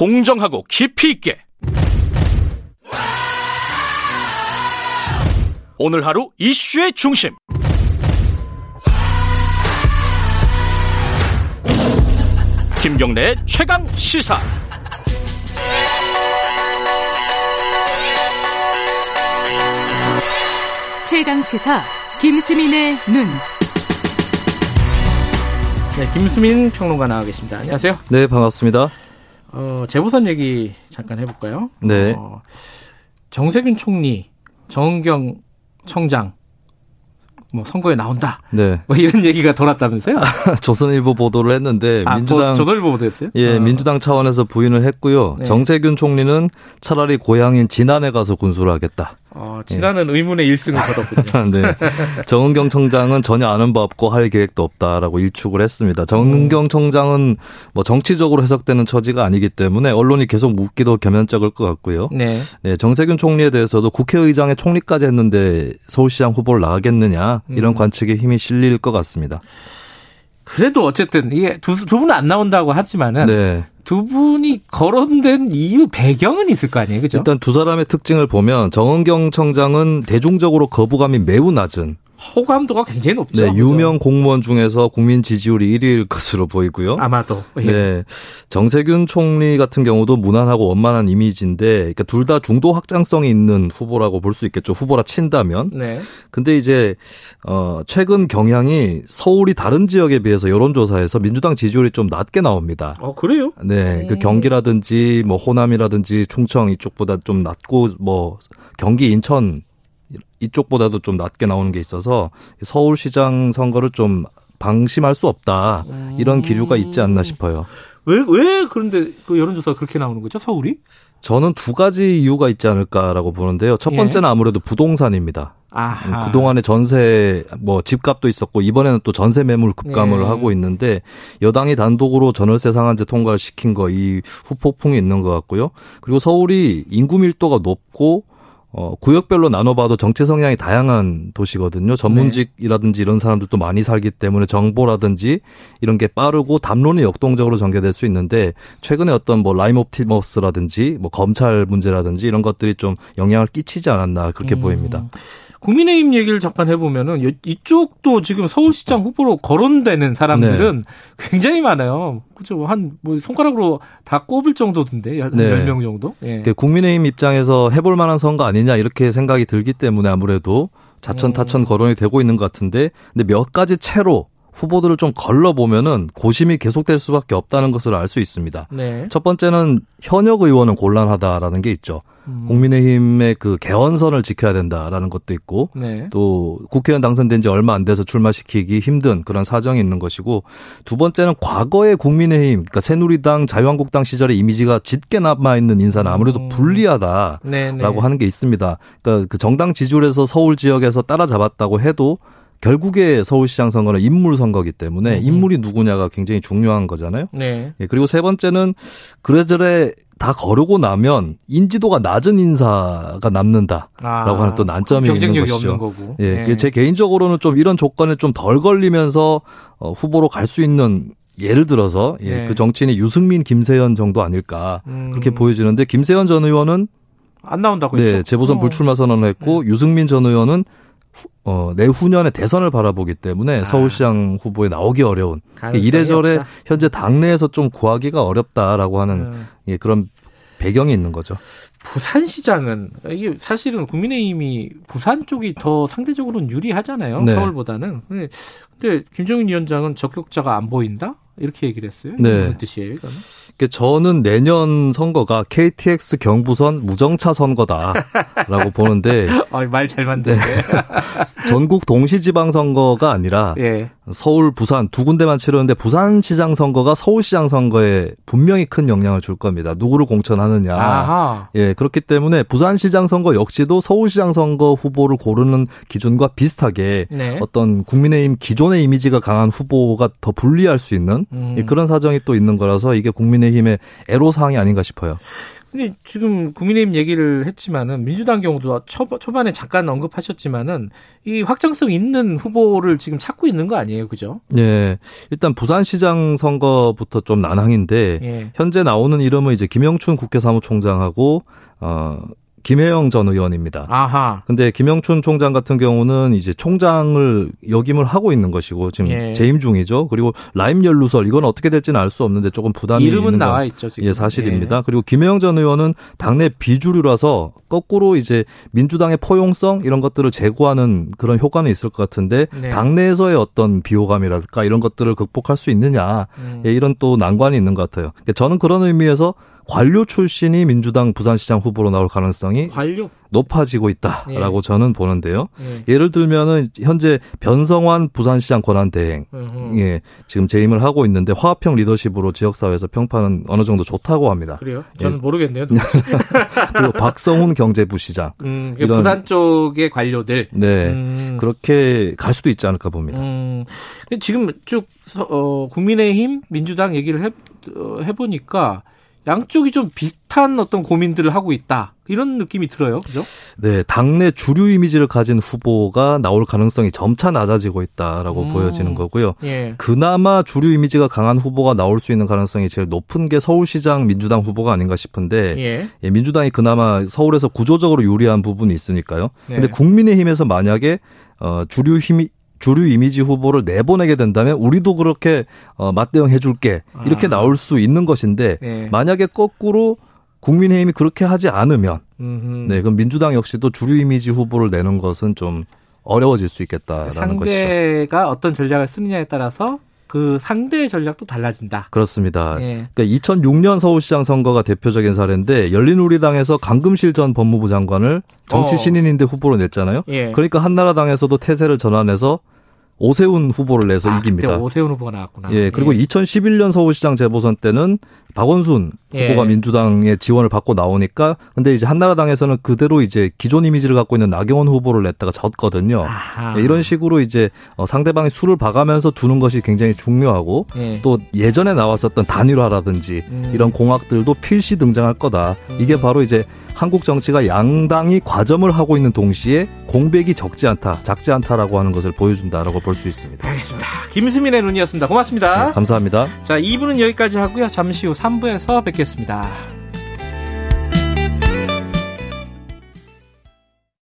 공정하고 깊이 있게 오늘 하루 이슈의 중심 김경래의 최강 시사 최강 시사 김수민의 눈. 네, 김수민 평론가 나와 계십니다. 안녕하세요. 네, 반갑습니다. 어, 재보선 얘기 잠깐 해볼까요? 네. 어, 정세균 총리, 정은경 청장, 뭐 선거에 나온다. 네. 뭐 이런 얘기가 돌았다면서요? 조선일보 보도를 했는데 아, 민주당 조선일보 보도했어요? 예, 어. 민주당 차원에서 부인을 했고요. 네. 정세균 총리는 차라리 고향인 진안에 가서 군수를 하겠다. 어, 지난은 의문의 1승을 거뒀군요. 네. 정은경 청장은 전혀 아는 바 없고 할 계획도 없다라고 일축을 했습니다. 정은경 청장은 뭐 정치적으로 해석되는 처지가 아니기 때문에 언론이 계속 묻기도 겸연쩍을 것 같고요. 네. 네, 정세균 총리에 대해서도 국회의장의 총리까지 했는데 서울시장 후보를 나가겠느냐 이런 음. 관측에 힘이 실릴 것 같습니다. 그래도 어쨌든 이게 두, 두 분은 안 나온다고 하지만은 네. 두 분이 거론된 이유 배경은 있을 거 아니에요, 그죠? 일단 두 사람의 특징을 보면 정은경 청장은 대중적으로 거부감이 매우 낮은 호감도가 굉장히 높죠. 네, 그죠? 유명 공무원 중에서 국민 지지율이 1위일 것으로 보이고요. 아마도. 예. 네. 정세균 총리 같은 경우도 무난하고 원만한 이미지인데, 그러니까 둘 다 중도 확장성이 있는 후보라고 볼 수 있겠죠. 후보라 친다면. 네. 근데 이제 어 최근 경향이 서울이 다른 지역에 비해서 여론조사에서 민주당 지지율이 좀 낮게 나옵니다. 어, 그래요? 네, 그 음. 경기라든지 뭐 호남이라든지 충청 이쪽보다 좀 낮고 뭐 경기 인천 이쪽보다도 좀 낮게 나오는 게 있어서 서울시장 선거를 좀 방심할 수 없다 이런 기류가 있지 않나 싶어요. 왜, 왜 그런데 그 여론조사가 그렇게 나오는 거죠, 서울이? 저는 두 가지 이유가 있지 않을까라고 보는데요. 첫 예. 번째는 아무래도 부동산입니다. 아 그동안에 전세 뭐 집값도 있었고 이번에는 또 전세 매물 급감을 네. 하고 있는데 여당이 단독으로 전월세 상한제 통과를 시킨 거 이 후폭풍이 있는 것 같고요. 그리고 서울이 인구 밀도가 높고 어 구역별로 나눠봐도 정치 성향이 다양한 도시거든요. 전문직이라든지 이런 사람들도 많이 살기 때문에 정보라든지 이런 게 빠르고 담론이 역동적으로 전개될 수 있는데 최근에 어떤 뭐 라임 옵티머스라든지 뭐 검찰 문제라든지 이런 것들이 좀 영향을 끼치지 않았나 그렇게 음. 보입니다. 국민의힘 얘기를 잠깐 해보면은 요- 이쪽도 지금 서울시장 후보로 거론되는 사람들은 네. 굉장히 많아요. 그죠? 한 뭐 손가락으로 다 꼽을 정도던데 한 네. 10명 정도. 예. 그 국민의힘 입장에서 해볼 만한 선거 아니냐 이렇게 생각이 들기 때문에 아무래도 자천 타천 거론이 되고 있는 것 같은데 근데 몇 가지 채로 후보들을 좀 걸러 보면은 고심이 계속될 수밖에 없다는 것을 알 수 있습니다. 네. 첫 번째는 현역 의원은 곤란하다라는 게 있죠. 음. 국민의힘의 그 개헌선을 지켜야 된다라는 것도 있고 네. 또 국회의원 당선된 지 얼마 안 돼서 출마시키기 힘든 그런 사정이 있는 것이고 두 번째는 과거의 국민의힘 그러니까 새누리당 자유한국당 시절의 이미지가 짙게 남아 있는 인사는 아무래도 음. 불리하다라고 불리하다라고 네, 네. 하는 게 있습니다. 그러니까 그 정당 지지율에서 서울 지역에서 따라잡았다고 해도 결국에 서울시장 선거는 인물 선거기 때문에 음. 인물이 누구냐가 굉장히 중요한 거잖아요. 네. 예, 그리고 세 번째는 그래저래 다 거르고 나면 인지도가 낮은 인사가 남는다라고 아, 하는 또 난점이 있는 것이죠. 없는 거고. 예, 네. 제 개인적으로는 좀 이런 조건에 좀 덜 걸리면서 어, 후보로 갈 수 있는 예를 들어서 예, 네. 그 정치인이 유승민, 김세현 정도 아닐까 음. 그렇게 보여지는데 김세현 전 의원은 안 나온다고 네 했죠. 재보선 어. 불출마 선언을 했고 유승민 전 의원은 후- 어, 내후년에 대선을 바라보기 때문에 아. 서울시장 후보에 나오기 어려운 가능성이 이래저래 없다. 현재 당내에서 좀 구하기가 어렵다라고 하는 음. 예, 그런 배경이 있는 거죠. 부산시장은 이게 사실은 국민의힘이 부산 쪽이 더 상대적으로는 유리하잖아요. 네. 서울보다는. 근데, 근데 김정인 위원장은 적격자가 안 보인다 이렇게 얘기를 했어요. 네. 무슨 뜻이에요? 이거는? 그 저는 내년 선거가 KTX 경부선 무정차 선거다라고 보는데 아, 말잘 만드네. 전국 동시지방 선거가 아니라 예. 서울, 부산 두 군데만 치르는데 부산시장 선거가 서울시장 선거에 분명히 큰 영향을 줄 겁니다. 누구를 공천하느냐. 아하. 예, 그렇기 때문에 부산시장 선거 역시도 서울시장 선거 후보를 고르는 기준과 비슷하게 네. 어떤 국민의힘 기존의 이미지가 강한 후보가 더 불리할 수 있는 음. 예, 그런 사정이 또 있는 거라서 이게 국민의힘 국민의힘의 애로사항이 아닌가 싶어요. 근데 지금 국민의힘 얘기를 했지만은 민주당 경우도 초, 초반에 잠깐 언급하셨지만은 이 확정성 있는 후보를 지금 찾고 있는 거 아니에요, 그죠? 예. 일단 부산시장 선거부터 좀 난항인데 예. 현재 나오는 이름은 이제 김영춘 국회 사무총장하고 어 김혜영 전 의원입니다. 아하. 근데 김영춘 총장 같은 경우는 이제 총장을 역임을 하고 있는 것이고 지금 예. 재임 중이죠. 그리고 라임 연루설 이건 어떻게 될지는 알 수 없는데 조금 부담이 이름은 나와 건 있죠, 지금. 예, 사실입니다. 그리고 김혜영 전 의원은 당내 비주류라서 거꾸로 이제 민주당의 포용성 이런 것들을 제고하는 그런 효과는 있을 것 같은데 네. 당내에서의 어떤 비호감이랄까 이런 것들을 극복할 수 있느냐 음. 예, 이런 또 난관이 있는 것 같아요. 그러니까 저는 그런 의미에서 관료 출신이 민주당 부산시장 후보로 나올 가능성이 관료. 높아지고 있다라고 예. 저는 보는데요. 예. 예를 들면은 현재 변성환 부산시장 권한대행 음흠. 예, 지금 재임을 하고 있는데 화합형 리더십으로 지역사회에서 평판은 어느 정도 좋다고 합니다. 그래요? 저는 예. 모르겠네요. 그리고 박성훈 경제부시장. 음, 이런- 부산 쪽의 관료들. 네. 음. 그렇게 갈 수도 있지 않을까 봅니다. 음, 지금 쭉 서- 어, 국민의힘, 민주당 얘기를 해, 어, 해보니까 양쪽이 좀 비슷한 어떤 고민들을 하고 있다. 이런 느낌이 들어요. 그죠? 네, 당내 주류 이미지를 가진 후보가 나올 가능성이 점차 낮아지고 있다라고 음. 보여지는 거고요. 예. 그나마 주류 이미지가 강한 후보가 나올 수 있는 가능성이 제일 높은 게 서울시장 민주당 후보가 아닌가 싶은데 예. 예, 민주당이 그나마 서울에서 구조적으로 유리한 부분이 있으니까요. 네. 근데 국민의힘에서 만약에 어 주류 힘이 주류 이미지 후보를 내보내게 된다면 우리도 그렇게 어 맞대응 해 줄게 이렇게 아. 나올 수 있는 것인데 예. 만약에 거꾸로 국민의힘이 그렇게 하지 않으면 음흠. 네 그럼 민주당 역시도 주류 이미지 후보를 내는 것은 좀 어려워질 수 있겠다라는 것이죠. 상대가 어떤 전략을 쓰느냐에 따라서 그 상대의 전략도 달라진다. 그렇습니다. 예. 그러니까 2006년 서울시장 선거가 대표적인 사례인데 열린우리당에서 강금실 전 법무부 장관을 정치 어. 신인인데 후보로 냈잖아요. 예. 그러니까 한나라당에서도 태세를 전환해서 오세훈 후보를 내서 아, 이깁니다. 오세훈 후보가 나왔구나. 예, 그리고 2011년 서울시장 재보선 때는 박원순 예. 후보가 민주당의 지원을 받고 나오니까 근데 이제 한나라당에서는 그대로 이제 기존 이미지를 갖고 있는 나경원 후보를 냈다가 졌거든요. 아하. 예, 이런 식으로 이제 어, 상대방이 수를 봐가면서 두는 것이 굉장히 중요하고 예. 또 예전에 나왔었던 단일화라든지 음. 이런 공학들도 필시 등장할 거다. 이게 바로 이제 한국 정치가 양당이 과점을 하고 있는 동시에 공백이 적지 않다, 작지 않다라고 하는 것을 보여준다라고 볼 수 있습니다. 알겠습니다. 김수민의 눈이었습니다. 고맙습니다. 네, 감사합니다. 자, 2부는 여기까지 하고요. 잠시 후 3부에서 뵙겠습니다.